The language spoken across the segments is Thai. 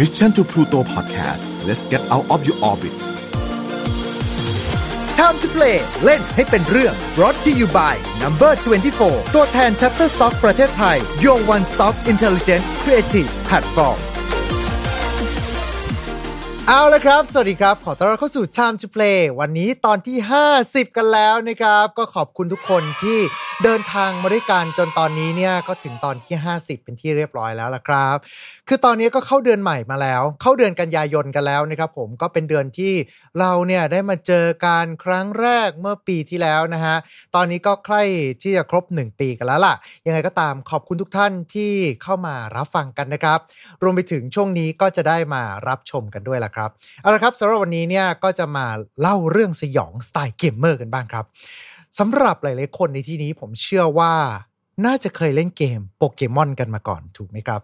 Mission to Pluto Podcast let's get out of your orbit Time to play เล่นให้เป็นเรื่อง brought to you by Number 24 ตัวแทน Shutterstock ประเทศไทย Your One Stop Intelligent Creative Platform เอาละครับ สวัสดีครับ ขอต้อนรับเข้าสู่ Time to Play วันนี้ตอนที่ 50 กันแล้วนะครับ ก็ขอบคุณทุกคนที่เดินทางมาด้วยกันจนตอนนี้เนี่ยก็ถึงตอนที่ 50 เป็นที่เรียบร้อยแล้วละครับ คือตอนนี้ก็เข้าเดือนใหม่มาแล้ว เข้าเดือนกันยายนกันแล้วนะครับ ผมก็เป็นเดือนที่เราเนี่ยได้มาเจอกันครั้งแรกเมื่อปีที่แล้วนะฮะ ตอนนี้ก็ใกล้ที่จะครบ 1 ปีกันแล้วล่ะ ยังไงก็ตามขอบคุณทุกท่านที่เข้ามารับฟังกันนะครับ รวมไปถึงช่วงนี้ก็จะได้มารับชมกันด้วยล่ะครับเอาละครับสำหรับวันนี้เนี่ยก็จะมาเล่าเรื่องสยองสไตล์เกมเมอร์กันบ้างครับสำหรับหลาย ๆ คนในที่นี้ผมเชื่อว่าน่าจะเคยเล่นเกมโปเกมอนกันมาก่อนถูกไหมครับ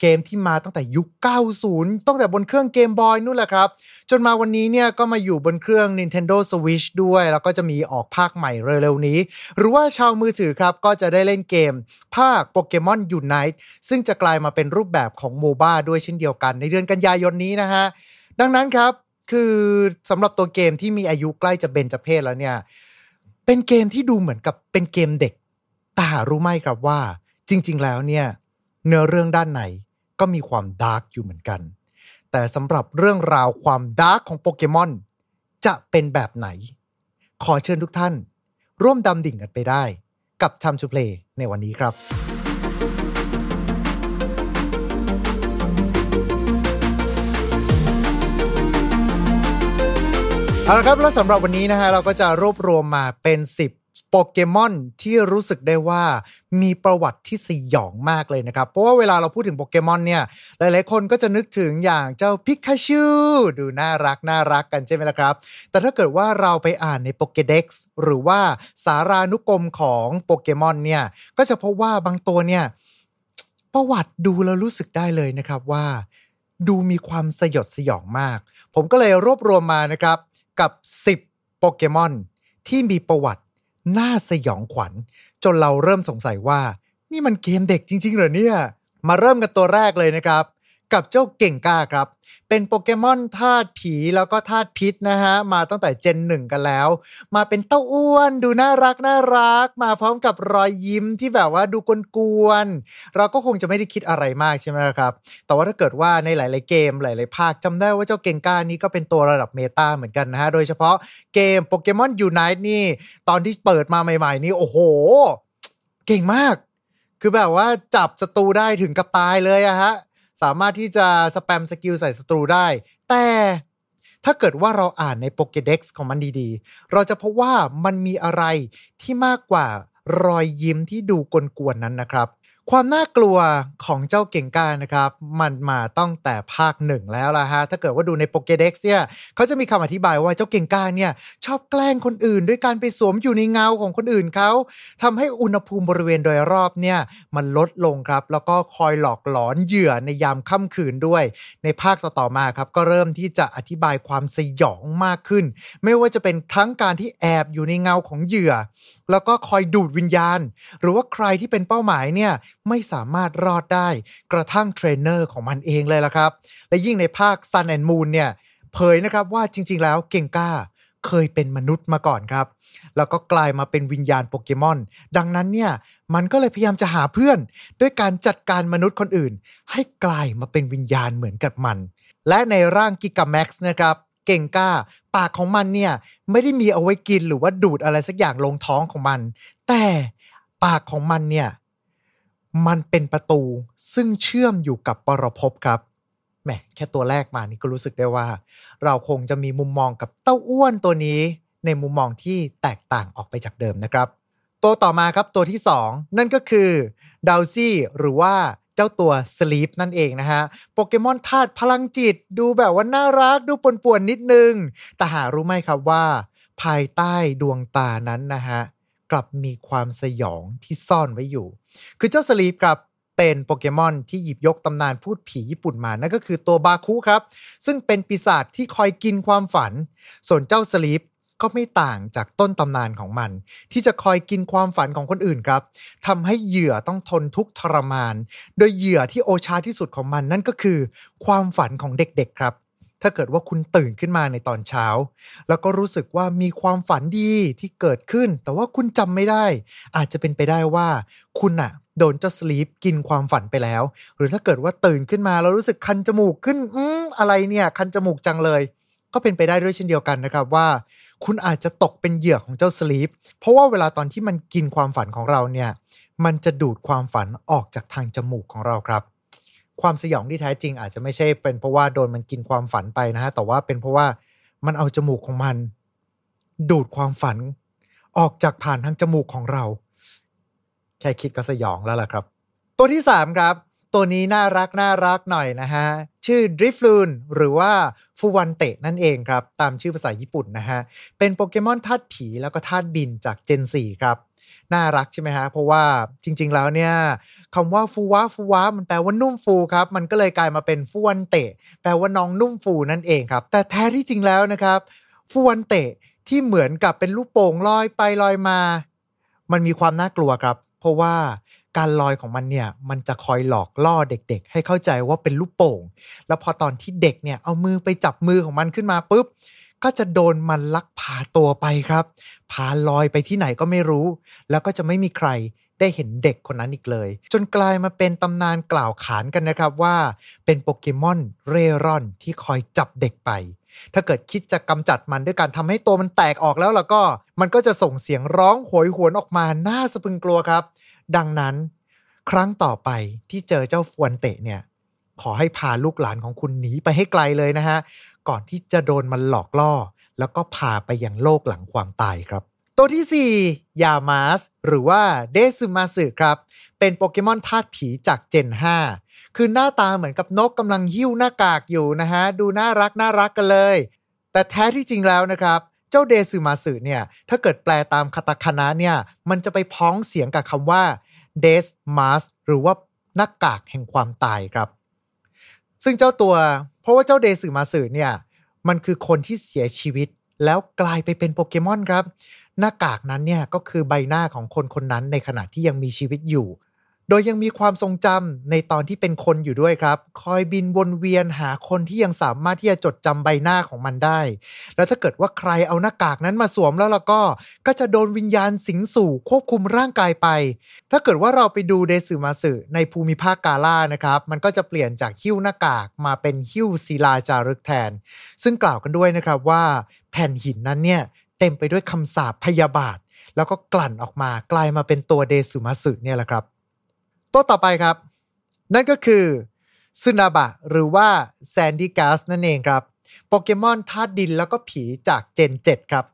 เกมที่มาตั้งแต่ยุค 90 ตั้งแต่บนเครื่องเกมบอยนู่นแหละครับ จนมาวันนี้เนี่ยก็มาอยู่บนเครื่อง Nintendo Switch ด้วย แล้วก็จะมีออกภาคใหม่เร็วๆนี้ หรือว่าชาวมือถือครับ ก็จะได้เล่นเกมภาคโปเกมอน Unite ซึ่งจะกลายมาเป็นรูปแบบของโมบ้าด้วยเช่นเดียวกัน ในเดือนกันยายนนี้นะฮะ ดังนั้นครับคือสำหรับตัวเกมที่มีอายุใกล้จะเบญจเพสแล้วเนี่ย เป็นเกมที่ดูเหมือนกับเป็นเกมเด็กแต่หารู้ไหมครับว่า จริง ๆ แล้วเนี่ยเนื้อเรื่องด้านในก็มีความ dark อยู่เหมือนกัน แต่สำหรับเรื่องราวความ dark ของโปเกมอนจะเป็นแบบไหน ขอเชิญทุกท่าน ร่วมดำดิ่งกันไปได้ กับชัมชูเพลในวันนี้ครับ เอาละครับแล้วสำหรับวันนี้นะฮะเราก็จะรวบรวมมาเป็น 10 โปเกมอนที่รู้สึกได้ว่ามีประวัติที่สยองมากเลยนะครับ เพราะว่าเวลาเราพูดถึงโปเกมอนเนี่ยหลายๆคนก็จะนึกถึงอย่างเจ้าพิกาชูดูน่ารักน่ารักกันใช่ไหมล่ะครับ แต่ถ้าเกิดว่าเราไปอ่านในโปเกเด็กซ์หรือว่าสารานุกรมของโปเกมอนเนี่ยก็จะพบว่าบางตัวเนี่ยประวัติดูแล้วรู้สึกได้เลยนะครับว่า ดูมีความสยดสยองมาก ผมก็เลยรวบรวมมานะครับ กับ 10 โปเกมอน ที่มีประวัติน่าสยองขวัญ จนเราเริ่มสงสัยว่า นี่มันเกมเด็กจริง ๆ เหรอเนี่ย มาเริ่มกันตัวแรกเลยนะครับ กับเจ้าเก่งก้าครับ เป็นโปเกมอนธาตุผีแล้วก็ธาตุพิษนะฮะ มาตั้งแต่เจนหนึ่งกันแล้ว มาเป็นเต้าอ้วนดูน่ารักน่ารัก มาพร้อมกับรอยยิ้มที่แบบว่าดูกวนๆเราก็คงจะไม่ได้คิดอะไรมากใช่ไหมครับ แต่ว่าถ้าเกิดว่าในหลายๆเกมหลายๆภาคจำได้ว่าเจ้า Gengar นี้ก็เป็นตัวระดับ meta เหมือนกันนะฮะ โดยเฉพาะเกม Pokémon Unite นี่ ตอนที่เปิดมาใหม่ๆ นี่โอ้โห เก่งมาก คือแบบว่าจับศัตรูได้ถึงกับตายเลยอะฮะ สามารถที่จะ spam skill ใส่ศัตรูได้ แต่ถ้าเกิดว่าเราอ่านใน Pokédex ของมันดีๆ เราจะพบว่ามันมีอะไรที่มากกว่ารอยยิ้มที่ดูกลวนๆนั้นนะครับ ความน่ากลัวของเจ้าเก่งก้านะครับ มันมาตั้งแต่ภาคหนึ่งแล้วล่ะฮะ ถ้าเกิดว่าดูในโปเกเด็กซ์เนี่ยเขาจะมีคำอธิบายว่าเจ้าเก่งก้าเนี่ยชอบแกล้งคนอื่น ด้วยการไปสวมอยู่ในเงาของคนอื่นเขาทำให้อุณหภูมิบริเวณโดยรอบเนี่ยมันลดลงครับ แล้วก็คอยหลอกหลอนเหยื่อในยามค่ำคืนด้วย ในภาคต่อๆมาครับ ก็เริ่มที่จะอธิบายความสยองมากขึ้น ไม่ว่าจะเป็นทั้งการที่แอบอยู่ในเงาของเหยื่อ แล้วก็คอยดูดวิญญาณ หรือว่าใครที่เป็นเป้าหมายเนี่ยไม่สามารถรอดได้กระทั่งเทรนเนอร์ของมันเองเลยล่ะครับ และยิ่งในภาค Sun and Moon เนี่ยเผยนะครับว่าจริง ๆ แล้ว Gengar เคยเป็นมนุษย์มาก่อนครับ แล้วก็กลายมาเป็นวิญญาณโปเกมอน ดังนั้นเนี่ยมันก็เลยพยายามจะหาเพื่อน ด้วยการจัดการมนุษย์คนอื่น ให้กลายมาเป็นวิญญาณเหมือนกับมัน และในร่างกิกาแม็กซ์นะครับเก่งกล้า ปากของมันเนี่ยไม่ได้มีเอาไว้กินหรือว่าดูดอะไรสักอย่างลงท้องของมัน แต่ปากของมันเนี่ย มันเป็นประตูซึ่งเชื่อมอยู่กับปรภพครับแหมแค่ตัวแรกมานี่ก็รู้สึกได้ว่า เราคงจะมีมุมมองกับเต้าอ้วนตัวนี้ ในมุมมองที่แตกต่างออกไปจากเดิมนะครับ ตัวต่อมาครับตัวที่ 2 นั่นก็คือดาวซี่หรือว่าเจ้าตัวสลีปนั่นเองนะฮะ โปเกมอนธาตุพลังจิต ดูแบบว่าน่ารักดูป่วนๆนิดนึง แต่หารู้ไหมครับว่า ภายใต้ดวงตานั้นนะฮะ กลับมีความสยองที่ซ่อนไว้อยู่ คือเจ้าสลีปครับเป็นโปเกมอนที่หยิบยกตำนานพูดผีญี่ปุ่นมา นั่นก็คือตัวบาคุครับ ซึ่งเป็นปีศาจที่คอยกินความฝัน ส่วนเจ้าสลีปก็ไม่ต่างจากต้นตำนานของมัน ที่จะคอยกินความฝันของคนอื่นครับทำให้เหยื่อต้องทนทุกข์ทรมาน โดยเหยื่อที่โอชาที่สุดของมันนั่นก็คือ ความฝันของเด็กๆครับ ถ้าเกิดว่าคุณตื่นขึ้นมาในตอนเช้า แล้วก็รู้สึกว่ามีความฝันดีที่เกิดขึ้น แต่ว่าคุณจำไม่ได้ อาจจะเป็นไปได้ว่าคุณอะโดนเจ้าสลีปกินความฝันไปแล้ว หรือถ้าเกิดว่าตื่นขึ้นมาแล้วรู้สึกคันจมูกขึ้นอืมอะไรเนี่ย คันจมูกจังเลย ก็เป็นไปได้ด้วยเช่นเดียวกันนะครับว่า คุณอาจจะตกเป็นเหยื่อของเจ้าสลีปเพราะว่าเวลาตอนที่มันกินความฝันของเราเนี่ย มันจะดูดความฝันออกจากทางจมูกของเราครับ ความสยองที่แท้จริง อาจจะไม่ใช่เป็นเพราะว่าโดนมันกินความฝันไปนะฮะแต่ว่าเป็นเพราะว่ามันเอาจมูกของมัน ดูดความฝัน ออกจากผ่านทางจมูกของเรา แค่คิดก็สยองแล้วล่ะครับ ตัวที่ 3 ครับ ตัวนี้น่ารักน่ารักหน่อยนะฮะ ชื่อ d r i f l o o n หรือว่าฟูวันเตะนั่นเองครับ ตามชื่อภาษาญี่ปุ่นนะฮะ เป็นโปเกมอนธาตุผีแล้วก็ธาตุบินจากเจน4ครับ น่ารักใช่ไหมฮะ เพราะว่าจริง ๆ แล้วเนี่ย คำว่าฟูวะฟูวะมันแปลว่านุ่มฟูครับ มันก็เลยกลายมาเป็นฟูวันเตะ แปลว่าน้องนุ่มฟูนั่นเองครับ แต่แท้ที่จริงแล้วนะครับฟูวันเตะที่เหมือนกับเป็นลูกโป่งลอยไปลอยมา มันมีความน่ากลัวครับ เพราะว่าการลอยของมันเนี่ยมันจะคอยหลอกล่อเด็กๆ ให้เข้าใจว่าเป็นลูกโป่ง แล้วพอตอนที่เด็กเนี่ยเอามือไปจับมือของมันขึ้นมาปุ๊บก็จะโดนมันลักพาตัวไปครับ พาลอยไปที่ไหนก็ไม่รู้ แล้วก็จะไม่มีใคร ได้เห็นเด็กคนนั้นอีกเลย จนกลายมาเป็นตำนานกล่าวขานกันนะครับว่า เป็นโปเกมอนเร่ร่อนที่คอยจับเด็กไป ถ้าเกิดคิดจะกำจัดมันด้วยการทำให้ตัวมันแตกออกแล้วแล้วก็ มันก็จะส่งเสียงร้องโหยหวนออกมาน่าสะพึงกลัวครับ ดังนั้น ครั้งต่อไปที่เจอเจ้าฟวนเตะเนี่ยขอให้พาลูกหลานของคุณหนีไปให้ไกลเลยนะฮะ ก่อนที่จะโดนมันหลอกล่อ แล้วก็พาไปยังโลกหลังความตายครับ ตัวที่ 4 ยามาส หรือว่าเดซึมาสึครับ เป็นโปเกมอนธาตุผีจากเจน 5 คือหน้าตาเหมือนกับนกกำลังหิ้วหน้ากากอยู่นะฮะ ดูน่ารักน่ารักกันเลย แต่แท้ที่จริงแล้วนะครับ เจ้าเดซึมาสึเนี่ย ถ้าเกิดแปลตามคาตาคานะเนี่ย มันจะไปพ้องเสียงกับคำว่าเดสมาสหรือว่าหน้ากากแห่งความตายครับ ซึ่งเจ้าตัว เพราะว่าเจ้าเดซึมาสึเนี่ย มันคือคนที่เสียชีวิตแล้วกลายไปเป็นโปเกมอนครับ หน้ากากนั้นเนี่ยก็คือใบหน้าของคนคนนั้นในขณะที่ยังมีชีวิตอยู่ โดยยังมีความทรงจำในตอนที่เป็นคนอยู่ด้วยครับ คอยบินวนเวียนหาคนที่ยังสามารถที่จะจดจำใบหน้าของมันได้ แล้วถ้าเกิดว่าใครเอาหน้ากากนั้นมาสวมแล้วล้วก็ ก็จะโดนวิญญาณสิงสู่ควบคุมร่างกายไป ถ้าเกิดว่าเราไปดูเดซึมาสึในภูมิภาคกาล่านะครับ มันก็จะเปลี่ยนจากหิ้วหน้ากากมาเป็นหิ้วศิลาจารึกแทน ซึ่งกล่าวกันด้วยนะครับว่า แผ่นหินนั้นเนี่ย เต็มไปด้วยคำสาปพยาบาท แล้วก็กลั่นออกมากลายมาเป็นตัวเดซุมาสึเนี่ยแหละครับตัวต่อไปครับ นั่นก็คือซึนาบะหรือว่าแซนดี้กาสนั่นเองครับ โปเกมอนธาตุดินแล้วก็ผีจากเจน 7 ครับ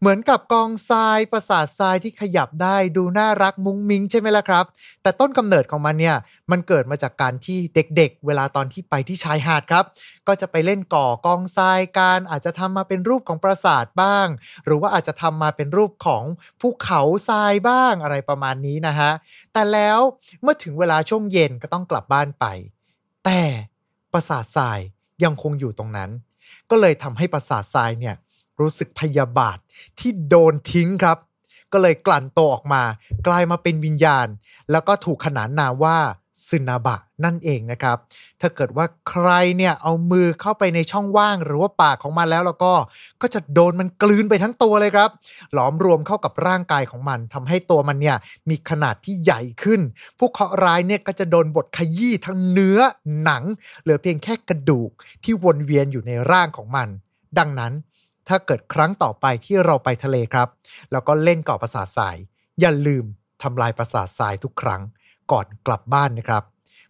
เหมือนกับกองทรายประสาททรายที่ขยับได้ดูน่ารักมุ้งมิ้งใช่ไหมล่ะครับ แต่ต้นกำเนิดของมันเนี่ยมันเกิดมาจากการที่เด็กๆ เวลาตอนที่ไปที่ชายหาดครับ ก็จะไปเล่นก่อกองทรายการอาจจะทำมาเป็นรูปของปราสาทบ้าง หรือว่าอาจจะทำมาเป็นรูปของภูเขาทรายบ้างอะไรประมาณนี้นะฮะแต่แล้วเมื่อถึงเวลาช่วงเย็นก็ต้องกลับบ้านไป แต่ปราสาททรายยังคงอยู่ตรงนั้น ก็เลยทำให้ปราสาททรายเนี่ย รู้สึกพยาบาทที่โดนทิ้งครับ ก็เลยกลั่นโตออกมา กลายมาเป็นวิญญาณ แล้วก็ถูกขนานนามว่าซึนาบะนั่นเองนะครับ ถ้าเกิดว่าใครเนี่ยเอามือเข้าไปในช่องว่างหรือว่าปากของมันแล้วแล้วก็ก็จะโดนมันกลืนไปทั้งตัวเลยครับ หลอมรวมเข้ากับร่างกายของมันทำให้ตัวมันเนี่ยมีขนาดที่ใหญ่ขึ้น ผู้เคราะห์ร้ายเนี่ยก็จะโดนบดขยี้ทั้งเนื้อหนัง เหลือเพียงแค่กระดูกที่วนเวียนอยู่ในร่างของมัน ดังนั้น ถ้าเกิดครั้งต่อไปที่เราไปทะเลครับ แล้วก็เล่นเกาะประสาททราย อย่าลืมทำลายประสาททรายทุกครั้ง ก่อนกลับบ้านนะครับ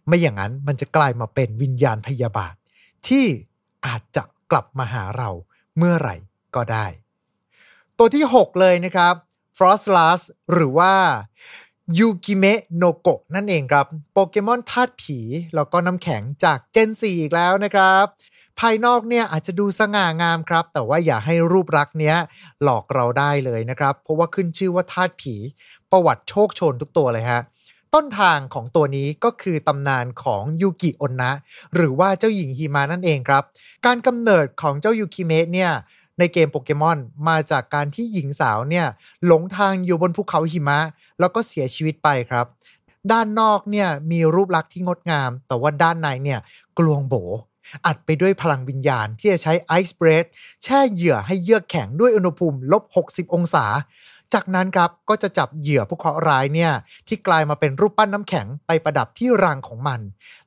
ไม่อย่างนั้นมันจะกลายมาเป็นวิญญาณพยาบาท ที่อาจจะกลับมาหาเราเมื่อไหร่ก็ได้ ตัวที่ 6 เลยนะครับ Frostlass หรือว่ายูกิเมะโนโกะนั่นเองครับ โปเกมอนธาตุผี แล้วก็น้ำแข็งจากเจน4อีกแล้วนะครับ ภายนอกเนี่ยอาจจะดูสง่างามครับ แต่ว่าอย่าให้รูปลักษณ์เนี้ยหลอกเราได้เลยนะครับ เพราะว่าขึ้นชื่อว่าธาตุผี ประวัติโชคโชนทุกตัวเลยฮะต้นทางของตัวนี้ก็คือตำนานของยูกิอนนะ หรือว่าเจ้าหญิงฮิมานั่นเองครับ การกำเนิดของเจ้ายูกิเมะเนี่ยในเกมโปเกมอนมาจากการที่หญิงสาวเนี่ยหลงทางอยู่บนภูเขาหิมะ แล้วก็เสียชีวิตไปครับ ด้านนอกเนี่ยมีรูปลักษณ์ที่งดงาม แต่ว่าด้านในเนี่ยกลวงโบ อัดไปด้วยพลังวิญญาณที่จะใช้ไอซ์เบรดแช่เหยื่อให้เยือกแข็งด้วยอุณหภูมิลบ 60 องศา จากนั้นครับก็จะจับเหยื่อผู้เคราะห์ร้ายเนี่ยที่กลายมาเป็นรูปปั้นน้ำแข็งไปประดับที่รังของมัน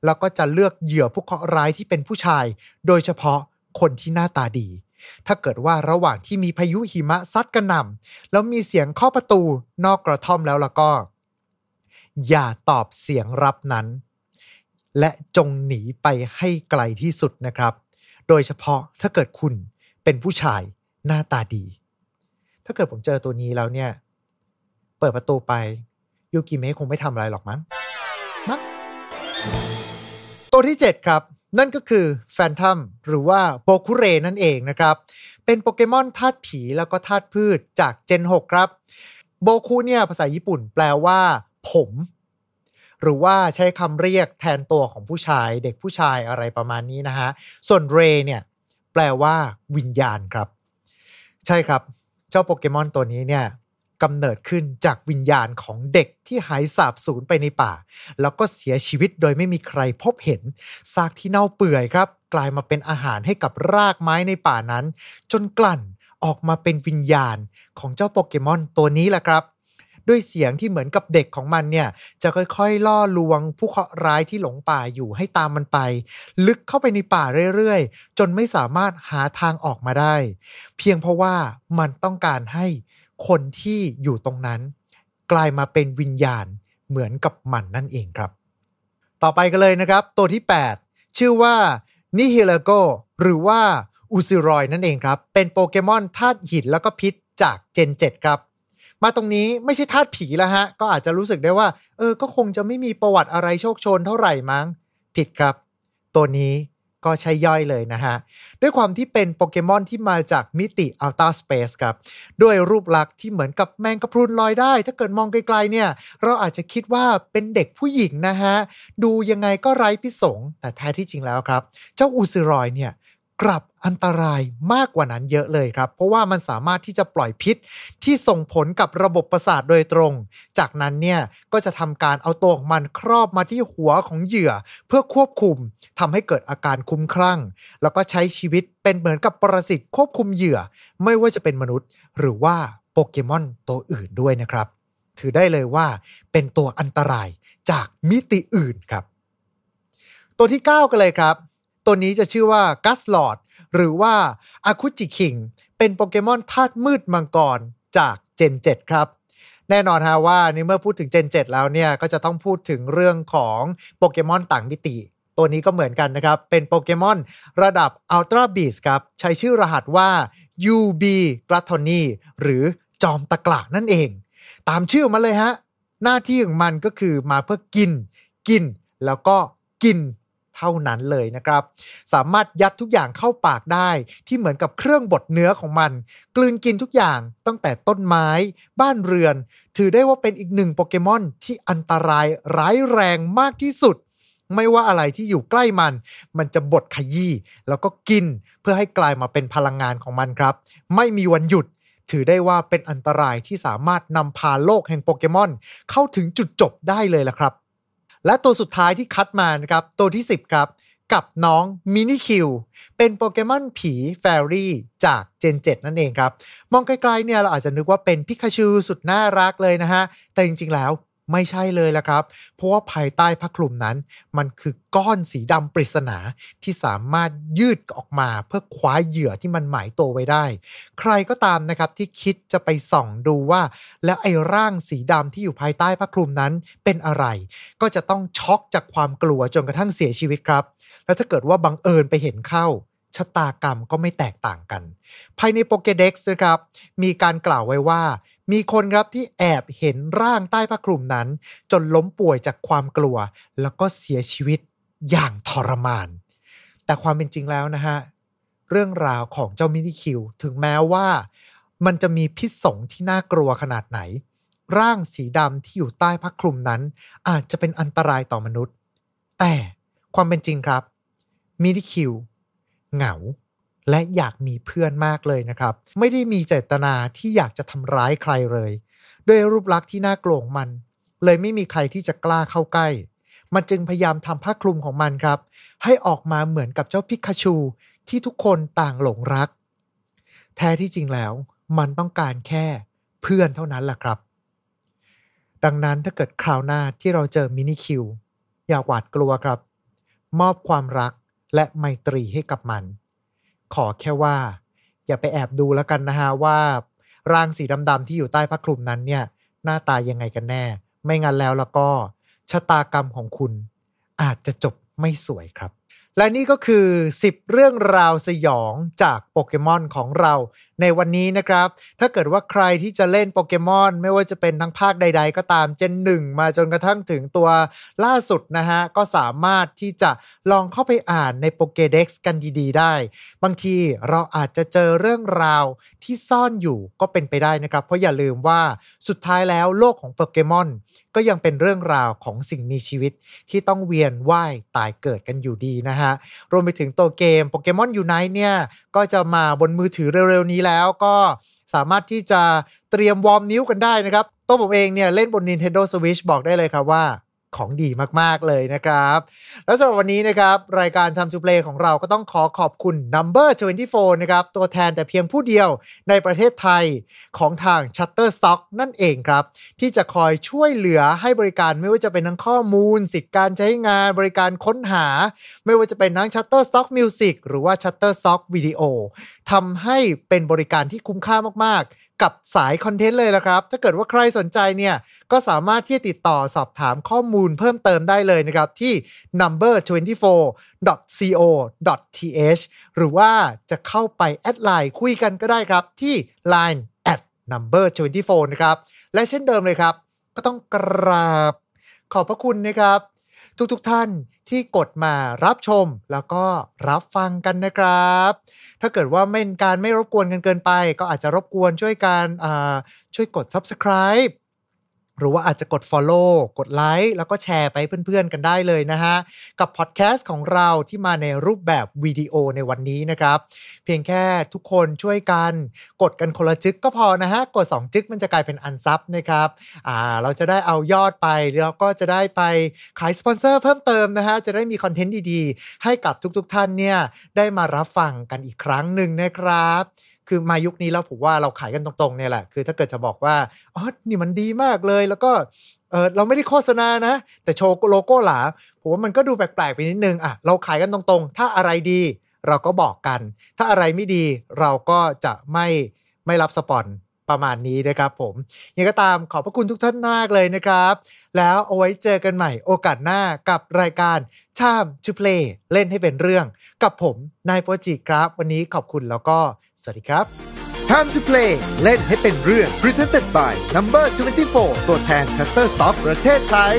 แล้วก็จะเลือกเหยื่อผู้เคราะห์ร้ายที่เป็นผู้ชาย โดยเฉพาะคนที่หน้าตาดีถ้าเกิดว่าระหว่างที่มีพายุหิมะซัดกระหน่ำแล้วมีเสียงเคาะประตูนอกกระท่อมแล้วล้วก็ อย่าตอบเสียงรับนั้น และจงหนีไปให้ไกลที่สุดนะครับ โดยเฉพาะถ้าเกิดคุณเป็นผู้ชายหน้าตาดี ถ้าเกิดผมเจอตัวนี้แล้วเนี่ย เปิดประตูไปยูกิเมะคงไม่ทำอะไรหรอกมั้งมั้งตัวที่ 7 ครับ นั่นก็คือแฟนทัมหรือว่าโบคุเรนั่นเองนะครับ เป็นโปเกมอนธาตุผีแล้วก็ธาตุพืชจากเจน 6 ครับ โบคุเนี่ยภาษาญี่ปุ่นแปลว่า ผม หรือว่าใช้คำเรียกแทนตัวของผู้ชาย เด็กผู้ชายอะไรประมาณนี้นะฮะ ส่วนเรเนี่ยแปลว่า วิญญาณครับ ใช่ครับ เจ้าโปเกมอนตัวนี้เนี่ยกำเนิดขึ้นจากวิญญาณของเด็กที่หายสาบสูญไปในป่า แล้วก็เสียชีวิตโดยไม่มีใครพบเห็น ซากที่เน่าเปื่อยครับ กลายมาเป็นอาหารให้กับรากไม้ในป่านั้น จนกลั่นออกมาเป็นวิญญาณของเจ้าโปเกมอนตัวนี้แหละครับ ด้วยเสียงที่เหมือนกับเด็กของมันเนี่ย จะค่อยๆ ล่อลวงผู้เคราะห์ร้ายที่หลงป่าอยู่ให้ตามมันไป ลึกเข้าไปในป่าเรื่อยๆ จนไม่สามารถหาทางออกมาได้ เพียงเพราะว่ามันต้องการให้คนที่อยู่ตรงนั้น กลายมาเป็นวิญญาณเหมือนกับมันนั่นเองครับ ต่อไปกันเลยนะครับ ตัวที่ 8 ชื่อว่านิฮิเลโกหรือว่าอูซิรอยนั่นเองครับ เป็นโปเกมอนธาตุหินแล้วก็พิษจากเจน 7 ครับ มาตรงนี้ไม่ใช่ธาตุผีแล้วฮะ ก็อาจจะรู้สึกได้ว่า เออ ก็คงจะไม่มีประวัติอะไรโชคชนเท่าไหร่มั้ง ผิดครับ ตัวนี้ก็ใช่ย่อยเลยนะฮะ ด้วยความที่เป็นโปเกมอนที่มาจากมิติ Outer Space ครับ ด้วยรูปลักษณ์ที่เหมือนกับแมงกะพรุนลอยได้ ถ้าเกิดมองไกลๆเนี่ย เราอาจจะคิดว่าเป็นเด็กผู้หญิงนะฮะ ดูยังไงก็ไร้พิสงแต่แท้ที่จริงแล้วครับ เจ้าอูซิรอยเนี่ย กลับอันตรายมากกว่านั้นเยอะเลยครับ เพราะว่ามันสามารถที่จะปล่อยพิษที่ส่งผลกับระบบประสาทโดยตรง จากนั้นเนี่ยก็จะทำการเอาตัวของมันครอบมาที่หัวของเหยื่อ เพื่อควบคุมทำให้เกิดอาการคุ้มคลั่ง แล้วก็ใช้ชีวิตเป็นเหมือนกับปรสิตควบคุมเหยื่อ ไม่ว่าจะเป็นมนุษย์ หรือว่าโปเกมอนตัวอื่นด้วยนะครับ ถือได้เลยว่าเป็นตัวอันตรายจากมิติอื่นครับ ตัวที่ 9 กันเลยครับ ตัวนี้จะชื่อว่ากัสลอดหรือว่าอาคุจิคิง เป็นโปเกมอนธาตุมืดมังกรจากเจน 7 ครับ แน่นอนฮะว่าในเมื่อพูดถึงเจน 7 แล้วเนี่ย ก็จะต้องพูดถึงเรื่องของโปเกมอนต่างมิติ ตัวนี้ก็เหมือนกันนะครับ เป็นโปเกมอนระดับ Ultra Beast ครับ ใช้ชื่อรหัสว่า UB g l u t t o n y หรือจอมตะกละนั่นเอง ตามชื่อมาเลยฮะ หน้าที่ของมันก็คือมาเพื่อกิน กินแล้วก็กิน เท่านั้นเลยนะครับ สามารถยัดทุกอย่างเข้าปากได้ที่เหมือนกับเครื่องบดเนื้อของมัน กลืนกินทุกอย่างตั้งแต่ต้นไม้ บ้านเรือน ถือได้ว่าเป็นอีกหนึ่งโปเกมอนที่อันตรายร้ายแรงมากที่สุด ไม่ว่าอะไรที่อยู่ใกล้มัน มันจะบดขยี้แล้วก็กินเพื่อให้กลายมาเป็นพลังงานของมันครับ ไม่มีวันหยุด ถือได้ว่าเป็นอันตรายที่สามารถนำพาโลกแห่งโปเกมอนเข้าถึงจุดจบได้เลยละครับ และตัวสุดท้ายที่คัดมานะครับ ตัวที่ 10 ครับ กับน้องมินิคิว เป็นโปเกมอนผีแฟรี่จากเจน 7 นั่นเองครับ มองไกลๆเนี่ยเราอาจจะนึกว่าเป็นพิกาชูสุดน่ารักเลยนะฮะ แต่จริงๆแล้ว ไม่ใช่เลยละครับ เพราะว่าภายใต้ผ้าคลุมนั้น มันคือก้อนสีดำปริศนาที่สามารถยืดออกมาเพื่อคว้าเหยื่อที่มันหมายตัวไว้ได้ ใครก็ตามนะครับที่คิดจะไปส่องดูว่า แล้วไอ้ร่างสีดำที่อยู่ภายใต้ผ้าคลุมนั้นเป็นอะไร ก็จะต้องช็อกจากความกลัวจนกระทั่งเสียชีวิตครับ แล้วถ้าเกิดว่าบังเอิญไปเห็นเข้าชะตากรรมก็ไม่แตกต่างกัน ภายในโปเกเด็กซ์นะครับ มีการกล่าวไว้ว่า มีคนครับที่แอบเห็นร่างใต้ผ้าคลุมนั้น จนล้มป่วยจากความกลัว แล้วก็เสียชีวิตอย่างทรมาน แต่ความเป็นจริงแล้วนะฮะ เรื่องราวของเจ้ามินิคิว ถึงแม้ว่า มันจะมีพิษสงที่น่ากลัวขนาดไหน ร่างสีดำที่อยู่ใต้ผ้าคลุมนั้น อาจจะเป็นอันตรายต่อมนุษย์ แต่ความเป็นจริงครับมินิคิว เหงา และอยากมีเพื่อนมากเลยนะครับ ไม่ได้มีเจตนาที่อยากจะทำร้ายใครเลย ด้วยรูปลักษณ์ที่น่ากลัวมัน เลยไม่มีใครที่จะกล้าเข้าใกล้ มันจึงพยายามทำผ้าคลุมของมันครับ ให้ออกมาเหมือนกับเจ้าพิกาชูที่ทุกคนต่างหลงรัก แท้ที่จริงแล้ว มันต้องการแค่เพื่อนเท่านั้นแหละครับ ดังนั้นถ้าเกิดคราวหน้าที่เราเจอมินิคิวอย่าหวาดกลัวครับ มอบความรักและไมตรีให้กับมัน ขอแค่ว่า อย่าไปแอบดูแล้วกันนะฮะว่า ร่างสีดำๆที่อยู่ใต้ผ้าคลุมนั้นเนี่ย หน้าตายังไงกันแน่ ไม่งั้นแล้วแล้วก็ชะตากรรมของคุณ อาจจะจบไม่สวยครับ และนี่ก็คือ 10 เรื่องราวสยองจากโปเกมอนของเรา ในวันนี้นะครับ ถ้าเกิดว่าใครที่จะเล่นโปเกมอนไม่ว่าจะเป็นทั้งภาคใด ๆ ก็ตามเจนหนึ่งมาจนกระทั่งถึงตัวล่าสุดนะฮะ ก็สามารถที่จะลองเข้าไปอ่านในโปเกเด็กซ์กันดี ๆ ได้ บางทีเราอาจจะเจอเรื่องราวที่ซ่อนอยู่ก็เป็นไปได้นะครับ เพราะอย่าลืมว่าสุดท้ายแล้วโลกของโปเกมอนก็ยังเป็นเรื่องราวของสิ่งมีชีวิตที่ต้องเวียนว่ายตายเกิดกันอยู่ดีนะฮะ รวมไปถึงตัวเกมโปเกมอนยูไนเนี่ยก็จะมาบนมือถือเร็วๆนี้แล้วก็สามารถที่จะเตรียมวอร์มนิ้วกันได้นะครับ ตัวผมเองเนี่ยเล่นบน Nintendo Switch บอกได้เลยครับว่า ของดีมากๆเลยนะครับ แล้วสำหรับวันนี้นะครับ รายการ Time to Play ของเราก็ต้องขอขอบคุณ Number 24 นะครับ ตัวแทนแต่เพียงผู้เดียวในประเทศไทยของทาง Shutterstock นั่นเองครับ ที่จะคอยช่วยเหลือให้บริการไม่ว่าจะเป็นทั้งข้อมูล สิทธิการใช้งานบริการค้นหา ไม่ว่าจะเป็นทั้ง Shutterstock Music หรือว่า Shutterstock Video ทำให้เป็นบริการที่คุ้มค่ามากๆ กับสายคอนเทนต์เลยละครับ ถ้าเกิดว่าใครสนใจเนี่ย ก็สามารถที่จะติดต่อสอบถามข้อมูลเพิ่มเติมได้เลยนะครับ ที่ number 24 co th หรือว่าจะเข้าไปแอดไลน์คุยกันก็ได้ครับ ที่ line at number 24 นะครับ และเช่นเดิมเลยครับ ก็ต้องกราบขอบพระคุณนะครับ ทุกๆทท่านที่กดมารับชมแล้วก็รับฟังกันนะครับ ถ้าเกิดว่าไม่การไม่รบกวนกันเกินไป ก็อาจจะรบกวนช่วยการช่วยกด subscribe หรือว่าอาจจะกด Follow กดไลค์แล้วก็แชร์ไปเพื่อนๆกันได้เลยนะฮะ กับพอดแคสต์ของเราที่มาในรูปแบบวิดีโอในวันนี้นะครับ เพียงแค่ทุกคนช่วยกัน กดกันคนละจึกก็พอนะฮะ กด 2 จึกมันจะกลายเป็น unsub นะครับอ่าเราจะได้เอายอดไปแล้วก็จะได้ไปขายสปอนเซอร์เพิ่มเติมนะฮะจะได้มี content ดีๆ ให้กับทุกๆท่านเนี่ยได้มารับฟังกันอีกครั้งหนึ่งนะครับ คือมายุคนี้แล้วผมว่าเราขายกันตรงๆเนี่ยแหละ คือถ้าเกิดจะบอกว่าอ๋อนี่มันดีมากเลยแล้วก็เออเราไม่ได้โฆษณานะ แต่โชว์โลโก้หลาผมว่ามันก็ดูแปลกๆไปนิดนึงอะเราขายกันตรงๆ ถ้าอะไรดีเราก็บอกกัน ถ้าอะไรไม่ดีเราก็จะไม่ไม่รับสปอน ประมาณนี้นะครับผมยังก็ตามขอบพระคุณทุกท่านมากเลยนะครับ แล้วเอาไว้เจอกันใหม่โอกาสหน้ากับรายการชามชูเพลเล่นให้เป็นเรื่อง กับผมนายโปรจิครับ วันนี้ขอบคุณแล้วก็ สวัสดีครับ Time to play เล่นให้เป็นเรื่อง Presented by Number 24 ตัวแทน Shutterstock ประเทศไทย